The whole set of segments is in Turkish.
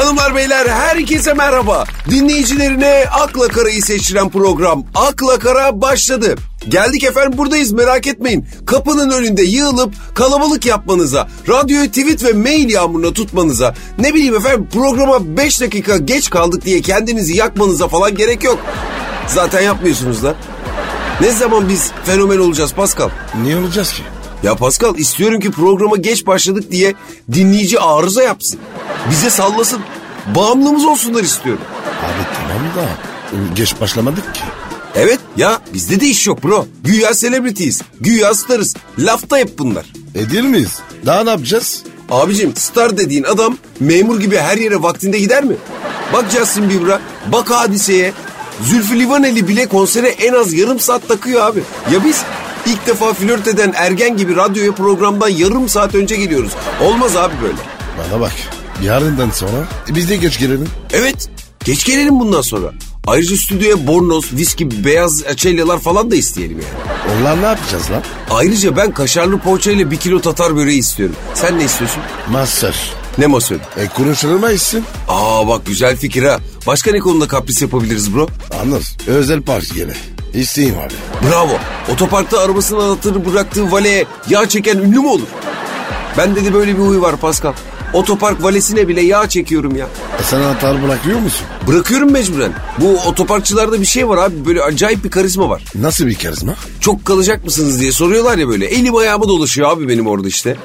Hanımlar beyler herkese merhaba. Dinleyicilerine Akla Kara'yı seçilen program Akla Kara başladı. Geldik efendim buradayız merak etmeyin. Kapının önünde yığılıp kalabalık yapmanıza, radyoyu tweet ve mail yağmuruna tutmanıza, ne bileyim efendim programa 5 dakika geç kaldık diye kendinizi yakmanıza falan gerek yok. Zaten yapmıyorsunuz da. Ne zaman biz fenomen olacağız Pascal? Niye olacağız ki? Ya Pascal istiyorum ki programa geç başladık diye dinleyici arıza yapsın. Bize sallasın. Bağımlımız olsunlar istiyorum. Abi tamam da geç başlamadık ki. Evet ya bizde de iş yok bro. Güya selebritiyiz. Güya starız. Lafta hep bunlar. Edir miyiz? Daha ne yapacağız? Abicim star dediğin adam memur gibi her yere vaktinde gider mi? Bak Justin Bieber'a, bak hadiseye. Zülfü Livaneli bile konsere en az yarım saat takıyor abi. Ya biz ilk defa flört eden ergen gibi radyoya programdan yarım saat önce geliyoruz. Olmaz abi böyle. Bana bak. Yarından sonra e, biz de geç gelelim. Evet. Geç gelelim bundan sonra. Ayrıca stüdyoya bornoz, viski, beyaz açelyalar falan da isteyelim yani. Onlar ne yapacağız lan? Ayrıca ben kaşarlı poğaça ile bir kilo tatar böreği istiyorum. Sen ne istiyorsun? Master. Ne masör? E konuşulma içsin. Aa bak güzel fikir ha. Başka ne konuda kapris yapabiliriz bro? Anlar. Özel parti gene. İsteyeyim abi. Bravo. Otoparkta arabasının anahtarını bıraktığı valeye yağ çeken ünlü mü olur? Bende de böyle bir huy var Pascal. Otopark valesine bile yağ çekiyorum ya. E sen anahtarı bırakıyor musun? Bırakıyorum mecburen. Bu otoparkçılarda bir şey var abi. Böyle acayip bir karizma var. Nasıl bir karizma? Çok kalacak mısınız diye soruyorlar ya böyle. Elim ayağıma dolaşıyor abi benim orada işte.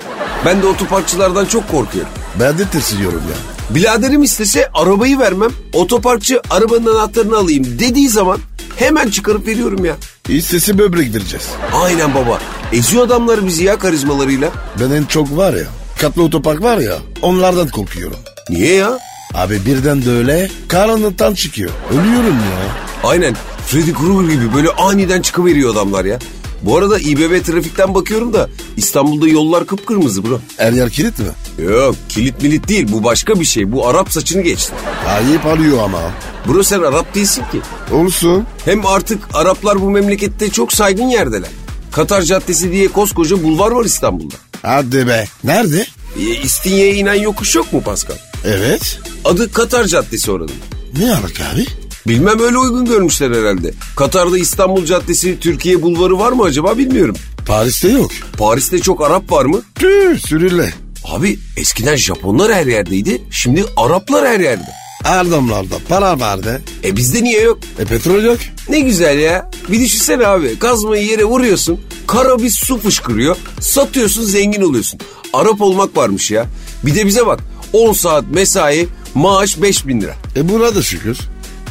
Ben de otoparkçılardan çok korkuyorum. Ben de tırsıyorum ya. Biladerim istese arabayı vermem. Otoparkçı arabanın anahtarını alayım dediği zaman hemen çıkarıp veriyorum ya. İstesi böbrek vereceğiz. Aynen baba. Eziyor adamlar bizi ya karizmalarıyla. Ben en çok var ya. Katlı otopark var ya. Onlardan korkuyorum. Niye ya? Abi birden de öyle karanlıktan çıkıyor. Ölüyorum ya. Aynen Freddy Krueger gibi böyle aniden çıkıveriyor adamlar ya. Bu arada İBB trafikten bakıyorum da İstanbul'da yollar kıpkırmızı bro. Her yer kilit mi? Yok kilit milit değil bu başka bir şey. Bu Arap saçını geçti. Ayıp alıyor ama. Bro sen Arap değilsin ki. Olsun. Hem artık Araplar bu memlekette çok saygın yerdeler. Katar Caddesi diye koskoca bulvar var İstanbul'da. Hadi be. Nerede? E, İstinye'ye inen yokuş yok mu Pascal? Evet. Adı Katar Caddesi oranın. Ne alaka abi? Bilmem öyle uygun görmüşler herhalde. Katar'da İstanbul Caddesi, Türkiye bulvarı var mı acaba bilmiyorum. Paris'te yok. Paris'te çok Arap var mı? Tüh sürüle. Abi eskiden Japonlar her yerdeydi, şimdi Araplar her yerde. Adamlarda para vardı. E bizde niye yok? E petrol yok. Ne güzel ya. Bir düşünsene abi. Kazmayı yere vuruyorsun. Kara bir su fışkırıyor. Satıyorsun zengin oluyorsun. Arap olmak varmış ya. Bir de bize bak. 10 saat mesai maaş 5000 lira. E buna da şükür.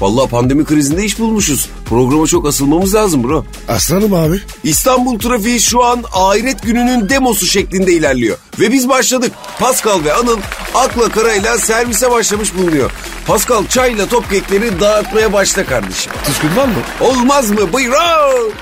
Vallahi pandemi krizinde iş bulmuşuz. Programa çok asılmamız lazım bro. Aslanım abi. İstanbul trafiği şu an ahiret gününün demosu şeklinde ilerliyor. Ve biz başladık. Pascal ve Anıl akla karayla servise başlamış bulunuyor. Pascal çayla top kekleri dağıtmaya başla kardeşim. Tüskün var mı? Olmaz mı? Buyurun.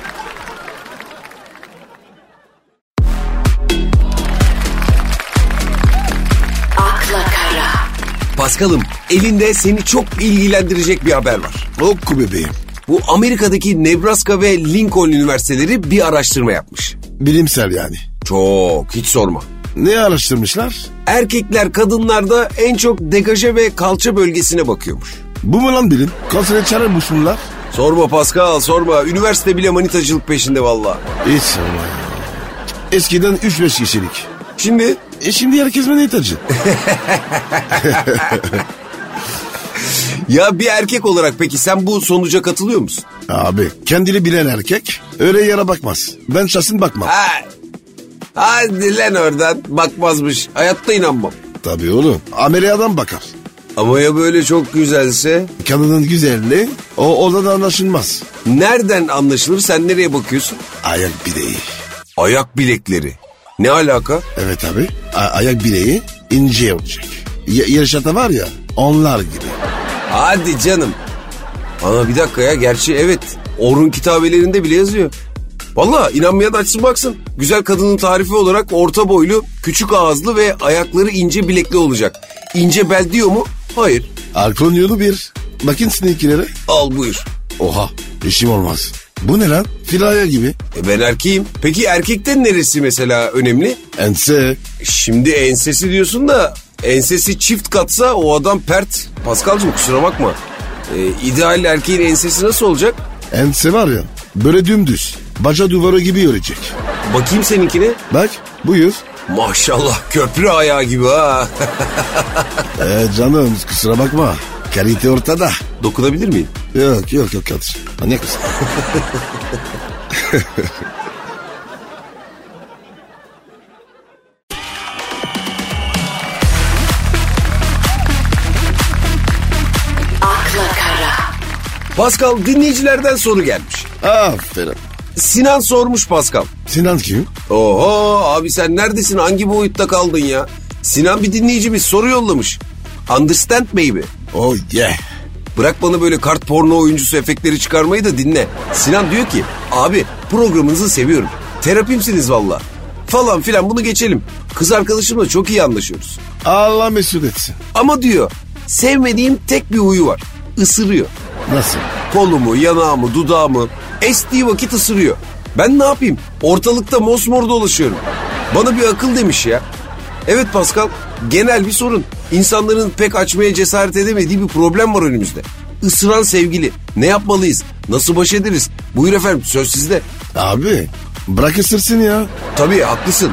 Kara, Pascal'ım elinde seni çok ilgilendirecek bir haber var. Oku bebeğim. Bu Amerika'daki Nebraska ve Lincoln üniversiteleri bir araştırma yapmış. Bilimsel yani. Çok hiç sorma. Ne araştırmışlar? Erkekler kadınlarda en çok degaje ve kalça bölgesine bakıyormuş. Bu mu lan bilim? Konsere çağırmış bunlar. Sorma Pascal sorma. Üniversite bile manitacılık peşinde valla. Hiç sorma ya. Eskiden 3-5 kişilik. Şimdi E şimdi herkes manitacı. ya bir erkek olarak peki sen bu sonuca katılıyor musun? Abi kendini bilen erkek öyle yere bakmaz. Ben şahsın bakmam. Ha, hadi lan oradan bakmazmış. Hayatta inanmam. Tabii oğlum. Ameliyadan bakar. Ama ya böyle çok güzelse? Kadının güzelliği o orada anlaşılmaz. Nereden anlaşılır sen nereye bakıyorsun? Ayak bileği. Ayak bilekleri. Ne alaka? Evet abi. Ayak bileği ince olacak. Y- yarışata var ya onlar gibi. Hadi canım. Ana bir dakika ya gerçi evet. Orhun kitabelerinde bile yazıyor. Valla inanmayan açsın baksın. Güzel kadının tarifi olarak orta boylu, küçük ağızlı ve ayakları ince bilekli olacak. İnce bel diyor mu? Hayır. Alkol yolu bir. Bakın sineklere. Al buyur. Oha işim olmaz. Bu ne lan? Filaya gibi. E ben erkeğim. Peki erkekten neresi mesela önemli? Ense. Şimdi ensesi diyorsun da ensesi çift katsa o adam pert. Paskal'cığım kusura bakma. Ee, ideal erkeğin ensesi nasıl olacak? Ense var ya böyle dümdüz. Baca duvarı gibi yürüyecek. Bakayım seninkine. Bak buyur. Maşallah köprü ayağı gibi ha. Ee, canım kusura bakma. Kalite ortada. Dokunabilir miyim? Yok yok yok Kadir. Manyak mısın? Pascal dinleyicilerden soru gelmiş. Aferin. Sinan sormuş Pascal. Sinan kim? Oho abi sen neredesin hangi boyutta kaldın ya? Sinan bir dinleyicimiz soru yollamış. Understand baby. Oh yeah. Bırak bana böyle kart porno oyuncusu efektleri çıkarmayı da dinle. Sinan diyor ki abi programınızı seviyorum. Terapimsiniz valla. Falan filan bunu geçelim. Kız arkadaşımla çok iyi anlaşıyoruz. Allah mesut etsin. Ama diyor sevmediğim tek bir huyu var. Isırıyor. Nasıl? Kolumu, yanağımı, dudağımı estiği vakit ısırıyor. Ben ne yapayım? Ortalıkta mosmor dolaşıyorum. Bana bir akıl demiş ya. Evet Pascal, genel bir sorun. İnsanların pek açmaya cesaret edemediği bir problem var önümüzde. Isıran sevgili. Ne yapmalıyız? Nasıl baş ederiz? Buyur efendim söz sizde. Abi bırak ısırsın ya. Tabii haklısın.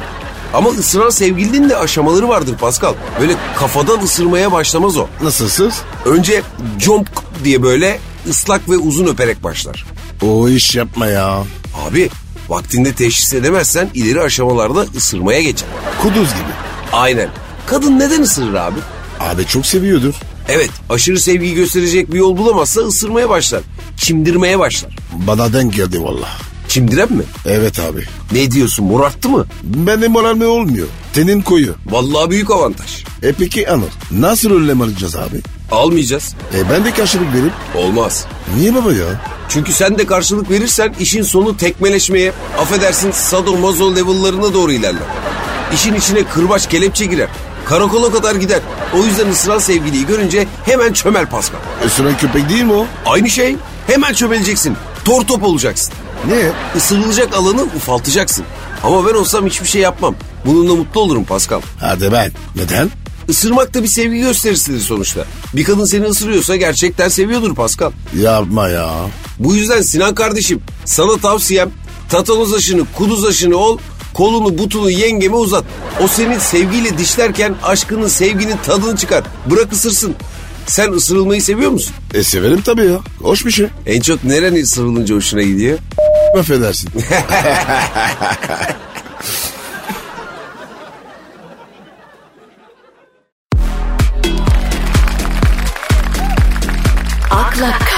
Ama ısıran sevgilinin de aşamaları vardır Pascal. Böyle kafadan ısırmaya başlamaz o. Nasılsız? Önce jomp diye böyle ıslak ve uzun öperek başlar. O iş yapma ya. Abi vaktinde teşhis edemezsen ileri aşamalarda ısırmaya geçer. Kuduz gibi. Aynen. Kadın neden ısırır abi? Abi çok seviyordur. Evet aşırı sevgiyi gösterecek bir yol bulamazsa ısırmaya başlar. Çimdirmeye başlar. Bana denk geldi valla. Çimdiren mi? Evet abi. Ne diyorsun morarttı mı? Benim moral mi olmuyor? Tenin koyu. Vallahi büyük avantaj. E peki Anır nasıl önlem alacağız abi? Almayacağız. E ben de karşılık verip Olmaz. niye baba ya? Çünkü sen de karşılık verirsen işin sonu tekmeleşmeye, affedersin sadomazo level'larına doğru ilerler. İşin içine kırbaç kelepçe girer. Karakola kadar gider. O yüzden ısıran sevgiliyi görünce hemen çömel Pascal. Isıran köpek değil mi o? Aynı şey. Hemen çömeleceksin. Tor top olacaksın. Ne? Isırılacak alanı ufaltacaksın. Ama ben olsam hiçbir şey yapmam. Bununla mutlu olurum Pascal. Hadi ben. Neden? Isırmak da bir sevgi gösterisidir sonuçta. Bir kadın seni ısırıyorsa gerçekten seviyordur Pascal. Yapma ya. Bu yüzden Sinan kardeşim sana tavsiyem tatanoz aşını kuduz aşını ol kolunu butunu yengeme uzat. O senin sevgiyle dişlerken aşkının sevginin tadını çıkar. Bırak ısırsın. Sen ısırılmayı seviyor musun? E severim tabii ya. Hoş bir şey. En çok neren ısırılınca hoşuna gidiyor? Affedersin. akla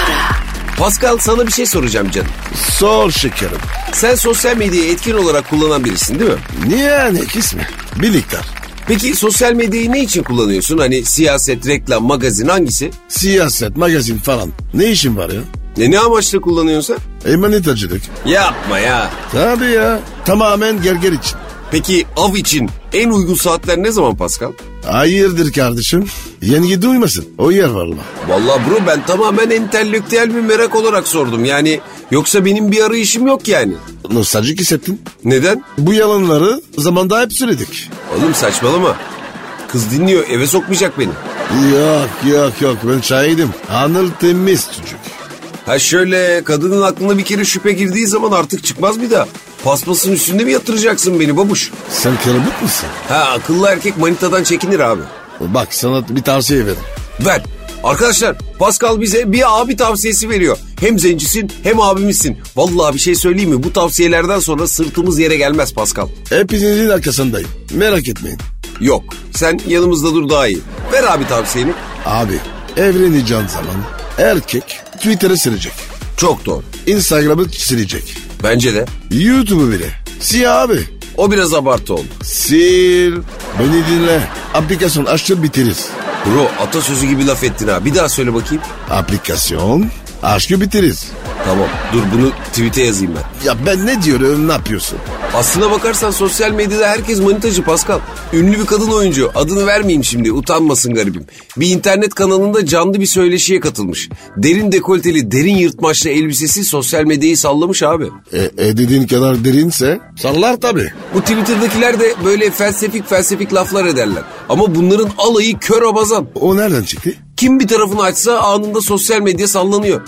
Pascal sana bir şey soracağım canım. Sor şekerim. Sen sosyal medyayı etkin olarak kullanan birisin değil mi? Niye ne ismi? Birlikte. Peki sosyal medyayı ne için kullanıyorsun? Hani siyaset, reklam, magazin hangisi? Siyaset, magazin falan. Ne işin var ya? Ne, ne amaçla kullanıyorsun sen? Emanetacılık. Yapma ya. Tabii ya. Tamamen gerger için. Peki av için en uygun saatler ne zaman Pascal? Hayırdır kardeşim? Yengi duymasın. O yer var mı? Vallahi bro ben tamamen entelektüel bir merak olarak sordum. Yani yoksa benim bir arayışım yok yani. Nostaljik hissettin. Neden? Bu yalanları zamanda hep söyledik. Oğlum saçmalama. Kız dinliyor eve sokmayacak beni. Yok yok yok ben şahidim. Anıl temiz çocuk. Ha şöyle kadının aklına bir kere şüphe girdiği zaman artık çıkmaz bir daha. Paspasın üstünde mi yatıracaksın beni babuş? Sen kırılık mısın? Ha akıllı erkek manitadan çekinir abi. Bak sana bir tavsiye verin. Ver. Arkadaşlar Pascal bize bir abi tavsiyesi veriyor. Hem zencisin hem abimizsin. Vallahi bir şey söyleyeyim mi? Bu tavsiyelerden sonra sırtımız yere gelmez Pascal. Hepinizin arkasındayım. Merak etmeyin. Yok. Sen yanımızda dur daha iyi. Ver abi tavsiyeni. Abi evleneceğin zaman erkek Twitter'ı silecek. Çok doğru. Instagram'ı silecek. Bence de. YouTube'u bile. Siyah abi. O biraz abartı oldu. Sil. Beni dinle. Aplikasyon açtır bitiririz. Bro atasözü gibi laf ettin ha. Bir daha söyle bakayım. Aplikasyon Aşkı biteriz. Tamam dur bunu tweet'e yazayım ben. Ya ben ne diyorum ne yapıyorsun? Aslına bakarsan sosyal medyada herkes manitacı Pascal. Ünlü bir kadın oyuncu adını vermeyeyim şimdi utanmasın garibim. Bir internet kanalında canlı bir söyleşiye katılmış. Derin dekolteli derin yırtmaçlı elbisesi sosyal medyayı sallamış abi. E, e dediğin kadar derinse sallar tabii. Bu Twitter'dakiler de böyle felsefik felsefik laflar ederler. Ama bunların alayı kör abazan. O nereden çıktı? Kim bir tarafını açsa anında sosyal medya sallanıyor.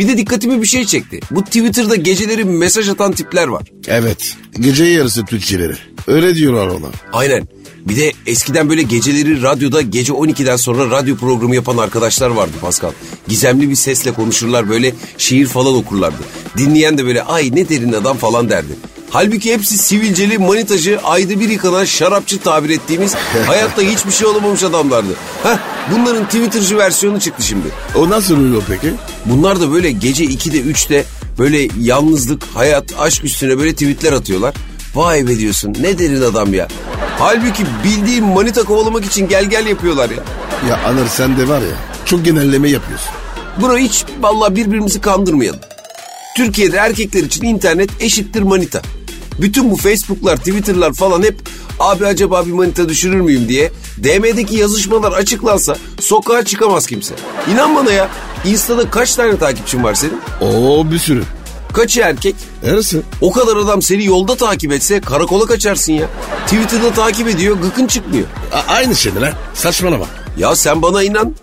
Bir de dikkatimi bir şey çekti. Bu Twitter'da geceleri mesaj atan tipler var. Evet. Gece yarısı Türkçeleri. Öyle diyorlar ona. Aynen. Bir de eskiden böyle geceleri radyoda gece 12'den sonra radyo programı yapan arkadaşlar vardı Pascal. Gizemli bir sesle konuşurlar böyle şiir falan okurlardı. Dinleyen de böyle ay ne derin adam falan derdi. Halbuki hepsi sivilceli, manitacı, ayda bir yıkanan şarapçı tabir ettiğimiz hayatta hiçbir şey olamamış adamlardı. Heh, bunların Twitter'cı versiyonu çıktı şimdi. O nasıl oluyor peki? Bunlar da böyle gece 2'de 3'te böyle yalnızlık, hayat, aşk üstüne böyle tweetler atıyorlar. Vay be diyorsun ne derin adam ya. Halbuki bildiğin manita kovalamak için gel gel yapıyorlar ya. Ya Anır sen de var ya çok genelleme yapıyorsun. Bro hiç vallahi birbirimizi kandırmayalım. Türkiye'de erkekler için internet eşittir manita. Bütün bu Facebook'lar, Twitter'lar falan hep abi acaba bir manita düşürür müyüm diye DM'deki yazışmalar açıklansa sokağa çıkamaz kimse. İnan bana ya Insta'da kaç tane takipçin var senin? Oo bir sürü. Kaçı erkek? Neresi? O kadar adam seni yolda takip etse karakola kaçarsın ya. Twitter'da takip ediyor gıkın çıkmıyor. A- aynı şey mi lan? Saçmalama. Ya sen bana inan.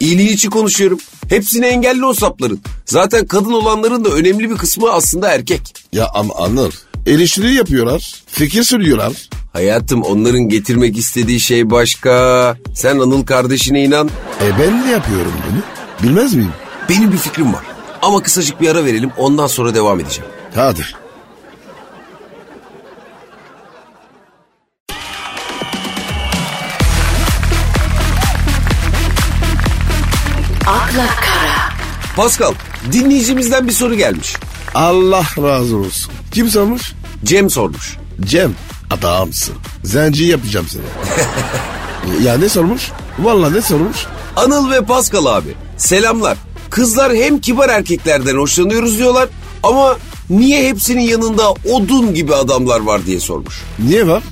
İyiliğin için konuşuyorum. Hepsini engelli o sapların. Zaten kadın olanların da önemli bir kısmı aslında erkek. Ya ama Anır eleştiri yapıyorlar. Fikir söylüyorlar. Hayatım onların getirmek istediği şey başka. Sen Anıl kardeşine inan. E ben ne yapıyorum bunu? Bilmez miyim? Benim bir fikrim var. Ama kısacık bir ara verelim ondan sonra devam edeceğim. Hadi. akla kara, Pascal dinleyicimizden bir soru gelmiş. Allah razı olsun. Kim sormuş? Cem sormuş. Cem. Adamsın. Zenci yapacağım seni. ya ne sormuş? Vallahi ne sormuş? Anıl ve Pascal abi selamlar. Kızlar hem kibar erkeklerden hoşlanıyoruz diyorlar ama niye hepsinin yanında odun gibi adamlar var diye sormuş. Niye var?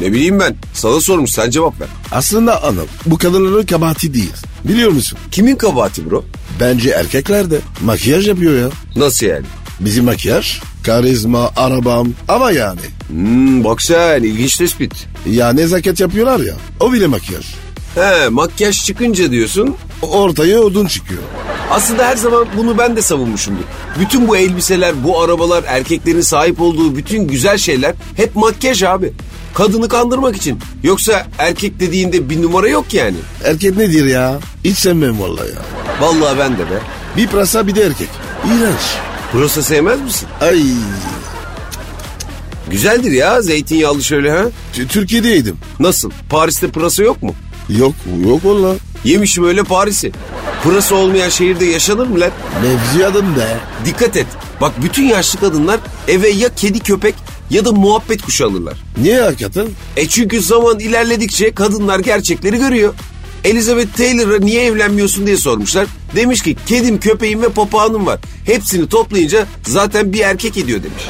Ne bileyim ben sana sormuş sen cevap ver. Aslında Anıl bu kadınların kabahati değil. Biliyor musun? Kimin kabahati bro? Bence erkekler de makyaj yapıyor ya. Nasıl yani? Bizim makyaj, karizma, arabam ama yani. Hmm, bak sen ilginç tespit. Ya nezaket yapıyorlar ya. O bile makyaj. He makyaj çıkınca diyorsun. Ortaya odun çıkıyor. Aslında her zaman bunu ben de savunmuşumdur. Bütün bu elbiseler, bu arabalar, erkeklerin sahip olduğu bütün güzel şeyler hep makyaj abi. Kadını kandırmak için. Yoksa erkek dediğinde bir numara yok yani. Erkek nedir ya? Hiç sevmem vallahi ya. Vallahi ben de be. Bir prasa bir de erkek. İğrenç. Pırasa sevmez misin? Ay. Güzeldir ya zeytinyağlı şöyle ha. T- Türkiye'de yedim. Nasıl? Paris'te pırasa yok mu? Yok yok valla. Yemişim öyle Paris'i. Pırasa olmayan şehirde yaşanır mı lan? Mevzi adım be. Dikkat et. Bak bütün yaşlı kadınlar eve ya kedi köpek ya da muhabbet kuşu alırlar. Niye hakikaten? E çünkü zaman ilerledikçe kadınlar gerçekleri görüyor. Elizabeth Taylor'a niye evlenmiyorsun diye sormuşlar. Demiş ki kedim, köpeğim ve papağanım var. Hepsini toplayınca zaten bir erkek ediyor demiş.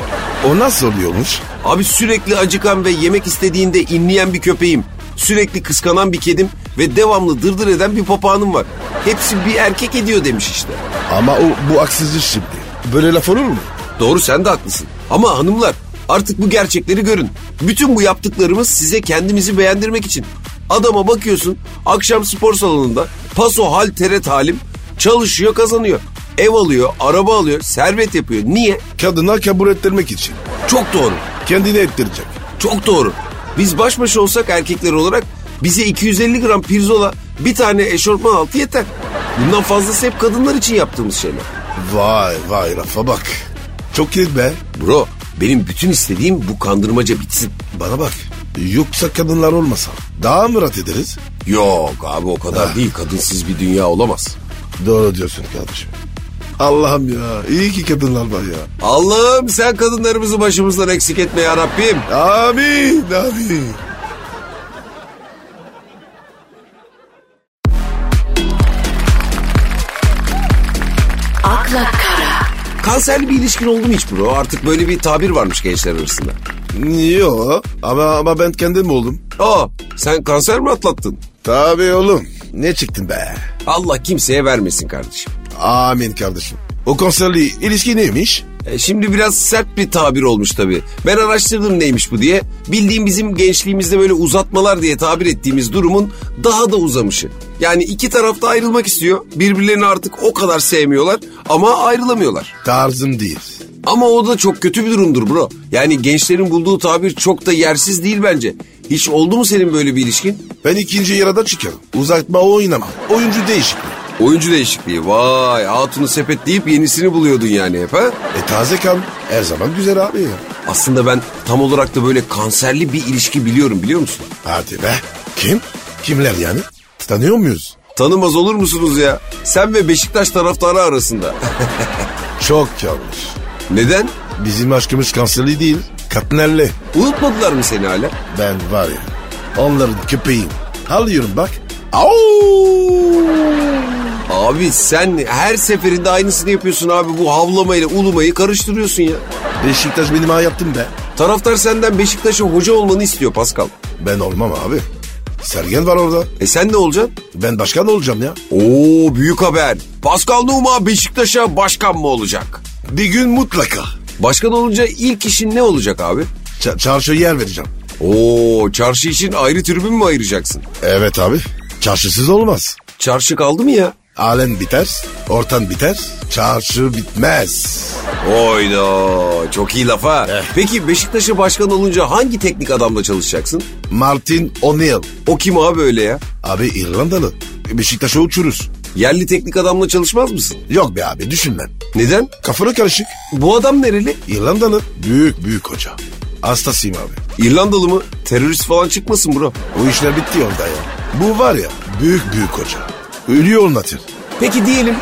O nasıl oluyormuş? Abi sürekli acıkan ve yemek istediğinde inleyen bir köpeğim. Sürekli kıskanan bir kedim ve devamlı dırdır eden bir papağanım var. Hepsi bir erkek ediyor demiş işte. Ama o bu haksızlık şimdi. Böyle laf olur mu? Doğru sen de haklısın. Ama hanımlar artık bu gerçekleri görün. Bütün bu yaptıklarımız size kendimizi beğendirmek için. Adama bakıyorsun akşam spor salonunda paso hal teret halim çalışıyor kazanıyor. Ev alıyor, araba alıyor, servet yapıyor. Niye? Kadına kabul ettirmek için. Çok doğru. Kendini ettirecek. Çok doğru. Biz baş başa olsak erkekler olarak bize 250 gram pirzola bir tane eşortman altı yeter. Bundan fazlası hep kadınlar için yaptığımız şeyler. Vay vay lafa bak. Çok kilit be. Bro benim bütün istediğim bu kandırmaca bitsin. Bana bak. Yoksa kadınlar olmasa daha mı rahat ederiz? Yok abi o kadar değil kadınsız bir dünya olamaz. Doğru diyorsun kardeşim. Allah'ım ya iyi ki kadınlar var ya. Allah'ım sen kadınlarımızı başımızdan eksik etme ya Rabbim. Amin amin. Kanserli bir ilişkin oldu mu hiç bro? Artık böyle bir tabir varmış gençler arasında. Yok ama, ama ben kendim oldum. Aa sen kanser mi atlattın? Tabii oğlum. Ne çıktın be? Allah kimseye vermesin kardeşim. Amin kardeşim. O konserli ilişki neymiş? E, şimdi biraz sert bir tabir olmuş tabii. Ben araştırdım neymiş bu diye. Bildiğim bizim gençliğimizde böyle uzatmalar diye tabir ettiğimiz durumun daha da uzamışı. Yani iki taraf da ayrılmak istiyor. Birbirlerini artık o kadar sevmiyorlar ama ayrılamıyorlar. Tarzım değil. Ama o da çok kötü bir durumdur bro. Yani gençlerin bulduğu tabir çok da yersiz değil bence. Hiç oldu mu senin böyle bir ilişkin? Ben ikinci yarıda çıkarım. Uzatma oynama. Oyuncu değişikliği. Oyuncu değişikliği. Vay hatunu sepetleyip yenisini buluyordun yani hep ha? E taze kan her zaman güzel abi ya. Aslında ben tam olarak da böyle kanserli bir ilişki biliyorum biliyor musun? Hadi be. Kim? Kimler yani? Tanıyor muyuz? Tanımaz olur musunuz ya? Sen ve Beşiktaş taraftarı arasında. Çok yanlış. Neden? Bizim aşkımız kanserli değil. Katmerli. Unutmadılar mı seni hala? Ben var ya onların köpeğim. Alıyorum bak. Au! Abi sen her seferinde aynısını yapıyorsun abi. Bu havlamayla ulumayı karıştırıyorsun ya. Beşiktaş benim hayatım be. Taraftar senden Beşiktaş'a hoca olmanı istiyor Pascal. Ben olmam abi. Sergen var orada. E sen ne olacaksın? Ben başkan olacağım ya. Oo büyük haber. Pascal Numa Beşiktaş'a başkan mı olacak? Bir gün mutlaka. Başkan olunca ilk işin ne olacak abi? Ç- çarşı yer vereceğim. Oo çarşı için ayrı tribün mü ayıracaksın? Evet abi. Çarşısız olmaz. Çarşı kaldı mı ya? Alen biter, ortan biter, çarşı bitmez. Oyda çok iyi laf ha. Eh. Peki Beşiktaş'a başkan olunca hangi teknik adamla çalışacaksın? Martin O'Neill. O kim abi öyle ya? Abi İrlandalı. Beşiktaş'a uçuruz. Yerli teknik adamla çalışmaz mısın? Yok be abi düşünmem. Neden? Kafanı karışık. Bu adam nereli? İrlandalı. Büyük büyük hoca. Hastasıyım abi. İrlandalı mı? Terörist falan çıkmasın bro. O işler bitti orada ya. Bu var ya büyük büyük hoca. Ölüyor anlatır. Peki diyelim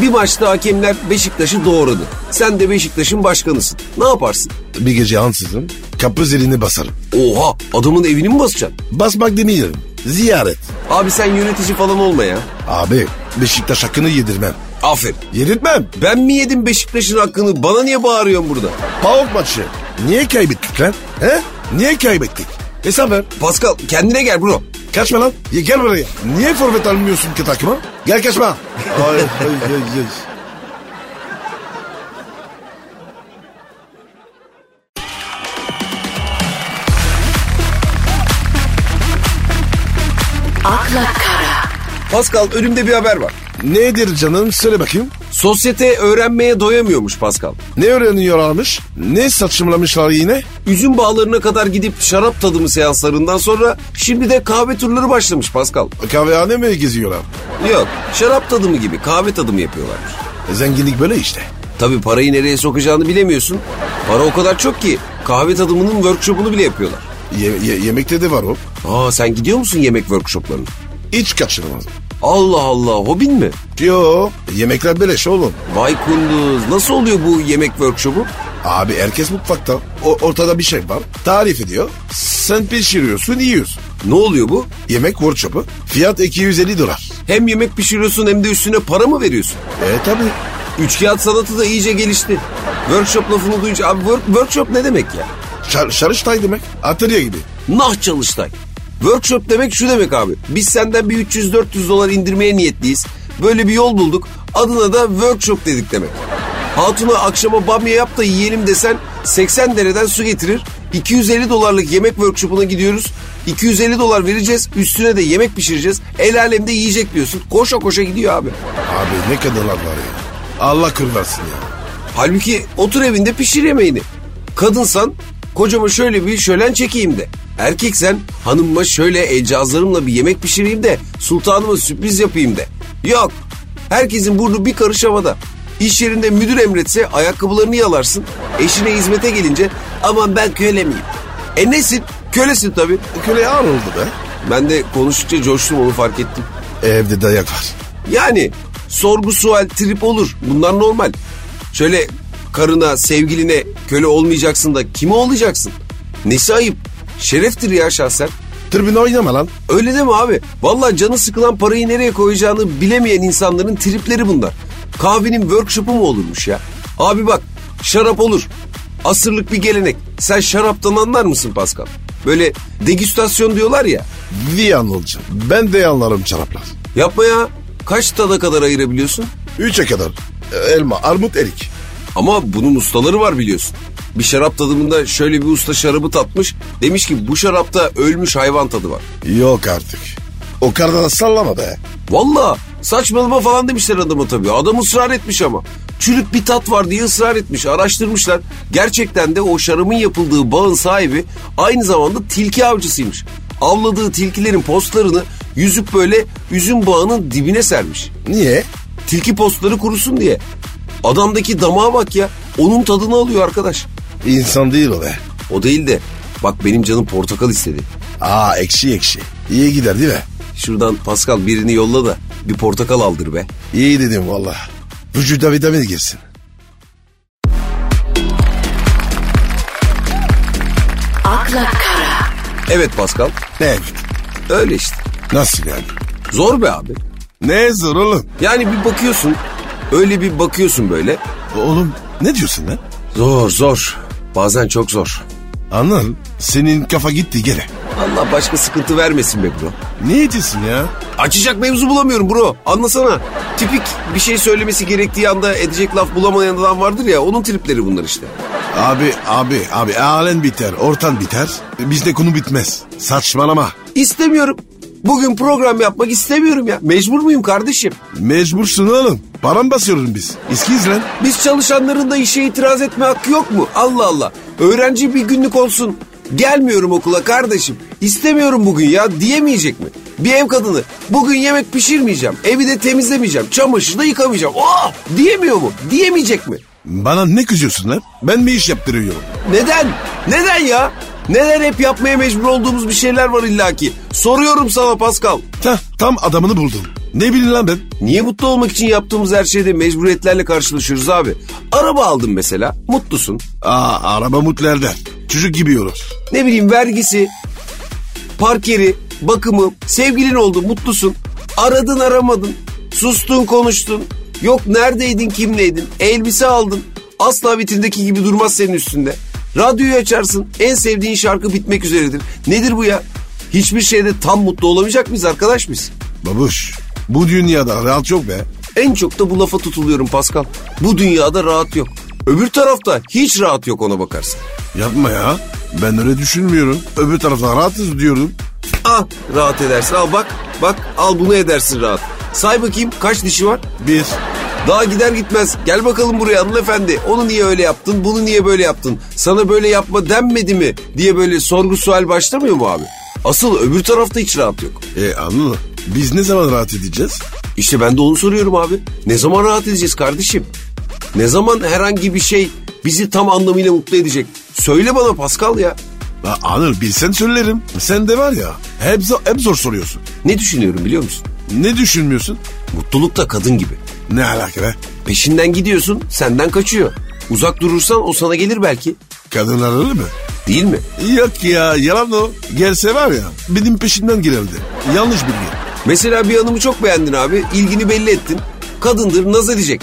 bir maçta hakemler Beşiktaş'ı doğradı. Sen de Beşiktaş'ın başkanısın. Ne yaparsın? Bir gece ansızın kapı zilini basarım. Oha adamın evini mi basacaksın? Basmak demeyelim. Ziyaret. Abi sen yönetici falan olma ya. Abi Beşiktaş hakkını yedirmem. Aferin. Yedirtmem. Ben mi yedim Beşiktaş'ın hakkını? Bana niye bağırıyorsun burada? PAOK maçı. Niye kaybettik lan? He? Niye kaybettik? Hesap ver. Pascal kendine gel bro. Kaçma lan. Ya gel buraya. Niye forvet almıyorsun ki takıma? Gel kaçma. ay, ay, ay, ay. akla kara, Pascal önümde bir haber var. Nedir canım? Söyle bakayım. Sosyete öğrenmeye doyamıyormuş Pascal. Ne öğreniyorlarmış? Ne saçmalamışlar yine? Üzüm bağlarına kadar gidip şarap tadımı seanslarından sonra şimdi de kahve turları başlamış Pascal. Kahvehane mi geziyorlar? Yok şarap tadımı gibi kahve tadımı yapıyorlarmış. Zenginlik böyle işte. Tabii parayı nereye sokacağını bilemiyorsun. Para o kadar çok ki kahve tadımının workshopunu bile yapıyorlar. Ye- ye- yemekte de var o. Aa sen gidiyor musun yemek workshoplarına? Hiç kaçırmaz. Allah Allah hobin mi? Yo yemekler beleş oğlum. Vay kunduz nasıl oluyor bu yemek workshopu? Abi herkes mutfakta. O, ortada bir şey var. Tarif ediyor. Sen pişiriyorsun yiyorsun. Ne oluyor bu? Yemek workshopu. Fiyat 250 dolar. Hem yemek pişiriyorsun hem de üstüne para mı veriyorsun? E tabi. Üç kağıt sanatı da iyice gelişti. Workshop lafını duyunca abi work, workshop ne demek ya? Şar şarıştay demek. Atölye gibi. Nah çalıştay. Workshop demek şu demek abi. Biz senden bir 300-400 dolar indirmeye niyetliyiz. Böyle bir yol bulduk. Adına da workshop dedik demek. Hatuna akşama bamya yap da yiyelim desen 80 dereden su getirir. 250 dolarlık yemek workshopuna gidiyoruz. 250 dolar vereceğiz. Üstüne de yemek pişireceğiz. El alemde yiyecek diyorsun. Koşa koşa gidiyor abi. Abi ne kadarlar var ya. Allah kırmasın ya. Halbuki otur evinde pişir yemeğini. Kadınsan kocama şöyle bir şölen çekeyim de. Erkeksen hanımıma şöyle el cihazlarımla bir yemek pişireyim de sultanıma sürpriz yapayım de. Yok. Herkesin burnu bir karış havada. İş yerinde müdür emretse ayakkabılarını yalarsın. Eşine hizmete gelince aman ben köle miyim? E nesin? Kölesin tabii. Köle ağır oldu be. Ben de konuştukça coştum onu fark ettim. Evde dayak var. Yani sorgu sual trip olur. Bunlar normal. Şöyle karına, sevgiline köle olmayacaksın da kime olacaksın? Nesi ayıp? Şereftir ya şahsen. Tribüne oynama lan. Öyle deme abi. Vallahi canı sıkılan parayı nereye koyacağını bilemeyen insanların tripleri bunlar. Kahvenin workshop'u mu olurmuş ya? Abi bak şarap olur. Asırlık bir gelenek. Sen şaraptan anlar mısın Pascal? Böyle degüstasyon diyorlar ya. Viyan olacağım. Ben de anlarım şaraplar. Yapma ya. Kaç tada kadar ayırabiliyorsun? Üçe kadar. Elma, armut, erik. Ama bunun ustaları var biliyorsun. Bir şarap tadımında şöyle bir usta şarabı tatmış. Demiş ki bu şarapta ölmüş hayvan tadı var. Yok artık. O kadar da sallama be. Valla saçmalama falan demişler adama tabii. Adam ısrar etmiş ama. Çürük bir tat var diye ısrar etmiş. Araştırmışlar. Gerçekten de o şarabın yapıldığı bağın sahibi aynı zamanda tilki avcısıymış. Avladığı tilkilerin postlarını yüzüp böyle üzüm bağının dibine sermiş. Niye? Tilki postları kurusun diye. Adamdaki damağa bak ya. Onun tadını alıyor arkadaş. İnsan değil o be. O değil de bak benim canım portakal istedi. Aa ekşi ekşi. İyi gider değil mi? Şuradan Pascal birini yolla da bir portakal aldır be. İyi dedim valla. Vücuda vitamin girsin. akla kara, Evet Pascal Evet. öyle işte. Nasıl yani? Zor be abi. Ne zor oğlum? Yani bir bakıyorsun öyle bir bakıyorsun böyle. Oğlum ne diyorsun lan? Zor zor. Bazen çok zor. Anladın? Senin kafa gitti gene. Allah başka sıkıntı vermesin be bro. Ne diyorsun ya? Açacak mevzu bulamıyorum bro. Anlasana. Tipik bir şey söylemesi gerektiği anda edecek laf bulamayan adam vardır ya. Onun tripleri bunlar işte. Abi abi abi halen biter ortan biter. Bizde konu bitmez. Saçmalama. İstemiyorum. Bugün program yapmak istemiyorum ya. Mecbur muyum kardeşim? Mecbursun oğlum. Param basıyoruz biz. İskiyiz lan. Biz çalışanların da işe itiraz etme hakkı yok mu? Allah Allah. Öğrenci bir günlük olsun. Gelmiyorum okula kardeşim. İstemiyorum bugün ya diyemeyecek mi? Bir ev kadını. Bugün yemek pişirmeyeceğim. Evi de temizlemeyeceğim. Çamaşır da yıkamayacağım. Oh! Diyemiyor mu? Diyemeyecek mi? Bana ne kızıyorsun lan? Ben bir iş yaptırıyorum. Neden? Neden ya? Neden hep yapmaya mecbur olduğumuz bir şeyler var illaki? Soruyorum sana Pascal. Heh, tam adamını buldum. Ne bileyim lan ben? Niye mutlu olmak için yaptığımız her şeyde mecburiyetlerle karşılaşıyoruz abi? Araba aldın mesela, mutlusun. Aa araba mutlu eder. Çocuk gibi olur. Ne bileyim vergisi, park yeri, bakımı, sevgilin oldu, mutlusun. Aradın aramadın, sustun konuştun. Yok neredeydin kimleydin, elbise aldın. Asla vitrindeki gibi durmaz senin üstünde. Radyoyu açarsın, en sevdiğin şarkı bitmek üzeredir. Nedir bu ya? Hiçbir şeyde tam mutlu olamayacak mıyız arkadaş biz? Babuş bu dünyada rahat yok be. En çok da bu lafa tutuluyorum Pascal. Bu dünyada rahat yok. Öbür tarafta hiç rahat yok ona bakarsın. Yapma ya. Ben öyle düşünmüyorum. Öbür tarafta rahatız diyorum. Ah rahat edersin al bak. Bak al bunu edersin rahat. Say bakayım kaç dişi var? Bir. Daha gider gitmez. Gel bakalım buraya hanımefendi. Onu niye öyle yaptın? Bunu niye böyle yaptın? Sana böyle yapma denmedi mi? Diye böyle sorgu sual başlamıyor mu abi? Asıl öbür tarafta hiç rahat yok. E anladın Biz ne zaman rahat edeceğiz? İşte ben de onu soruyorum abi. Ne zaman rahat edeceğiz kardeşim? Ne zaman herhangi bir şey bizi tam anlamıyla mutlu edecek? Söyle bana Pascal ya. Ha, Anıl bilsen söylerim. Sen de var ya hep, zor, hep zor soruyorsun. Ne düşünüyorum biliyor musun? Ne düşünmüyorsun? Mutluluk da kadın gibi. Ne alaka be? Peşinden gidiyorsun senden kaçıyor. Uzak durursan o sana gelir belki. Kadınlar öyle mi? Değil mi? Yok ya yalan o. Gelse var ya benim peşinden girerdi. Yanlış bilgi. Mesela bir hanımı çok beğendin abi. ilgini belli ettin. Kadındır naz edecek.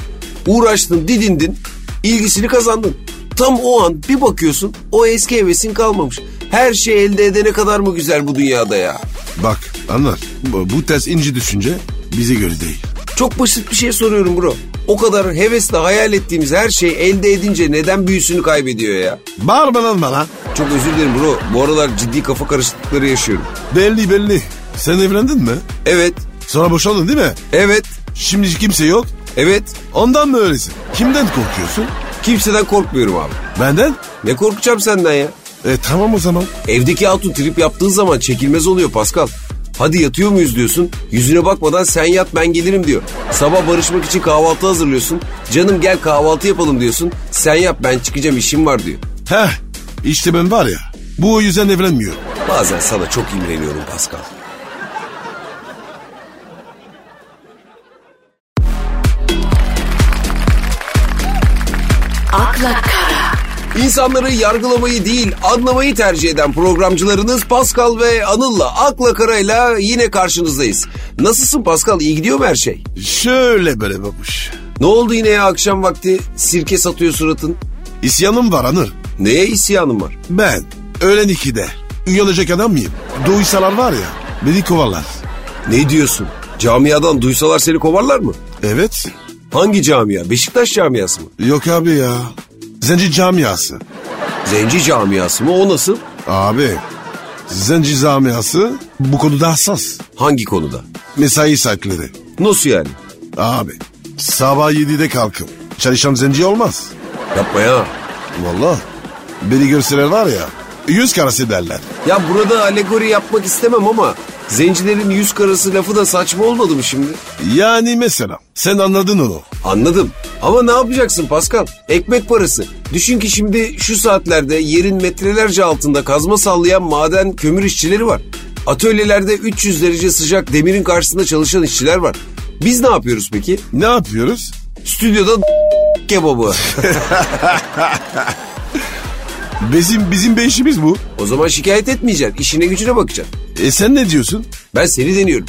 Uğraştın didindin. ilgisini kazandın. Tam o an bir bakıyorsun o eski hevesin kalmamış. Her şey elde edene kadar mı güzel bu dünyada ya? Bak anlar bu, bu ters ince düşünce bize göre değil. Çok basit bir şey soruyorum bro. O kadar hevesle hayal ettiğimiz her şey elde edince neden büyüsünü kaybediyor ya? Bağırma lan bana. Çok özür dilerim bro. Bu aralar ciddi kafa karışıklıkları yaşıyorum. Belli belli. Sen evlendin mi? Evet, Sonra boşandın değil mi? evet, Şimdi kimse yok. evet. Ondan mı öylesin? Kimden korkuyorsun? Kimseden korkmuyorum abi. Benden? Ne korkacağım senden ya? E tamam o zaman. Evdeki hatun trip yaptığın zaman çekilmez oluyor Pascal. Hadi yatıyor muyuz diyorsun. Yüzüne bakmadan sen yat ben gelirim diyor. Sabah barışmak için kahvaltı hazırlıyorsun. Canım gel kahvaltı yapalım diyorsun. Sen yap ben çıkacağım işim var diyor. Heh işte ben var ya bu o yüzden evlenmiyorum. Bazen sana çok imreniyorum Pascal. akla İnsanları yargılamayı değil anlamayı tercih eden programcılarınız Pascal ve Anıl'la Akla Kara'yla yine karşınızdayız. Nasılsın Pascal iyi gidiyor mu her şey? Şöyle böyle babuş. Ne oldu yine ya akşam vakti sirke satıyor suratın? İsyanım var Anır. Neye isyanın var? Ben öğlen ikide uyanacak adam mıyım? Duysalar var ya beni kovarlar. Ne diyorsun? Camiadan duysalar seni kovarlar mı? Evet. Hangi camia? Beşiktaş camiası mı? Yok abi ya. Zenci camiası. Zenci camiası mı? O nasıl? Abi zenci camiası bu konuda hassas. Hangi konuda? Mesai saatleri. Nasıl yani? Abi sabah 7'de kalkıp çalışan zenci olmaz. Yapma ya. Vallahi beni görseler var ya yüz karası derler. Ya burada alegori yapmak istemem ama zencilerin yüz karası lafı da saçma olmadı mı şimdi? Yani mesela sen anladın onu. Anladım. Ama ne yapacaksın Pascal? Ekmek parası. Düşün ki şimdi şu saatlerde yerin metrelerce altında kazma sallayan maden kömür işçileri var. Atölyelerde 300 derece sıcak demirin karşısında çalışan işçiler var. Biz ne yapıyoruz peki? Ne yapıyoruz? Stüdyoda kebabı. Bizim bizim bir işimiz bu. o zaman şikayet etmeyeceksin. İşine gücüne bakacaksın. E sen ne diyorsun? Ben seni deniyorum.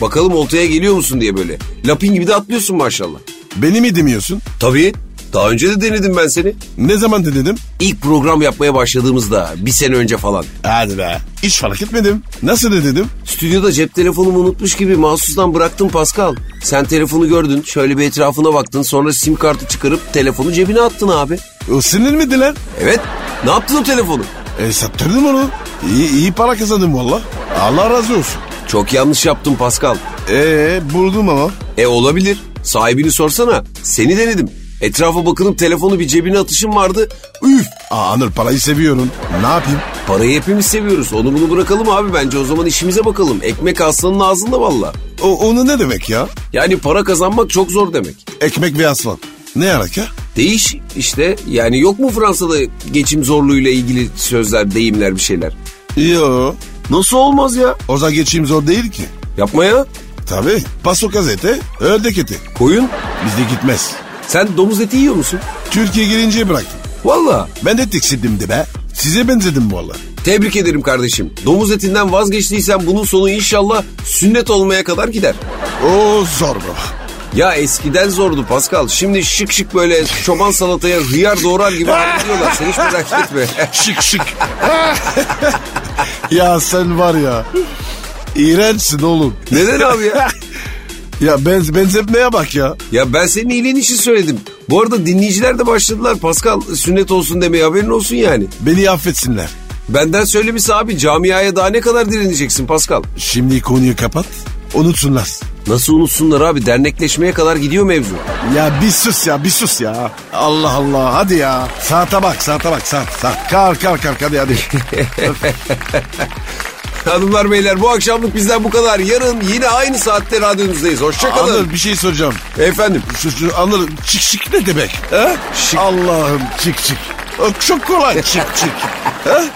Bakalım oltaya geliyor musun diye böyle. Lapin gibi de atlıyorsun maşallah. Beni mi demiyorsun? Tabii. Daha önce de denedim ben seni. Ne zaman denedim? İlk program yapmaya başladığımızda bir sene önce falan. Hadi be. Hiç fark etmedim. Nasıl ne dedim? Stüdyoda cep telefonumu unutmuş gibi mahsustan bıraktım Pascal. Sen telefonu gördün, şöyle bir etrafına baktın, sonra sim kartı çıkarıp telefonu cebine attın abi. Lan? Evet, ne yaptın o telefonu? E sattırdım onu. İyi, iyi para kazandım valla. Allah razı olsun. Çok yanlış yaptın Pascal. E buldum ama. E olabilir. Sahibini sorsana. Seni denedim. Etrafa bakınıp telefonu bir cebine atışım vardı. Üf! Aa, Anır parayı seviyorum. Ne yapayım? Parayı hepimiz seviyoruz. Onu bunu bırakalım abi bence. O zaman işimize bakalım. Ekmek aslanın ağzında valla. O, onu ne demek ya? Yani para kazanmak çok zor demek. Ekmek ve aslan. Ne alaka? Değiş işte. Yani yok mu Fransa'da geçim zorluğuyla ilgili sözler, deyimler bir şeyler? Yo. Nasıl olmaz ya? O zaman geçim zor değil ki. Yapma ya. Tabii. Paso gazete, ördek eti. Koyun. Bizde gitmez. Sen domuz eti yiyor musun? Türkiye gelince bıraktım. Valla. Ben de tiksindim de be. Size benzedim valla. Tebrik ederim kardeşim. Domuz etinden vazgeçtiysen bunun sonu inşallah sünnet olmaya kadar gider. O zor bu. Ya eskiden zordu Pascal. Şimdi şık şık böyle çoban salataya hıyar doğrar gibi hallediyorlar. Sen hiç merak etme. Şık şık. ya sen var ya. İğrençsin oğlum. Neden abi ya? Ya benz benzetmeye bak ya. Ya ben senin iyiliğin için söyledim. Bu arada dinleyiciler de başladılar. Pascal sünnet olsun demeye haberin olsun yani. Beni affetsinler. Benden söylemesi abi camiaya daha ne kadar direneceksin Pascal? Şimdi konuyu kapat. Unutsunlar. Nasıl unutsunlar abi dernekleşmeye kadar gidiyor mevzu. Ya bir sus ya bir sus ya. Allah Allah hadi ya. Saate bak saate bak saat saat. Kalk kalk kalk hadi hadi. Hanımlar beyler bu akşamlık bizden bu kadar. Yarın yine aynı saatte radyonuzdayız. Hoşçakalın. Anıl bir şey soracağım. Efendim Şu, şu Anıl çık çık ne demek? He? Şık. Allah'ım çık çık. Çok kolay çık çık.